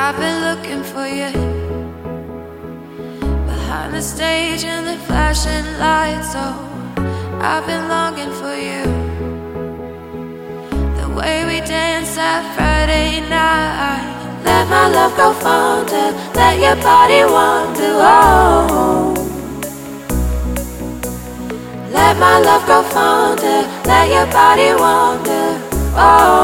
I've been looking for you behind the stage and the flashing lights. Oh, I've been longing for you. The way we dance that Friday night. Let my love go fonder. Let your body wander. Oh. Let my love grow fonder. Let your body wander. Oh.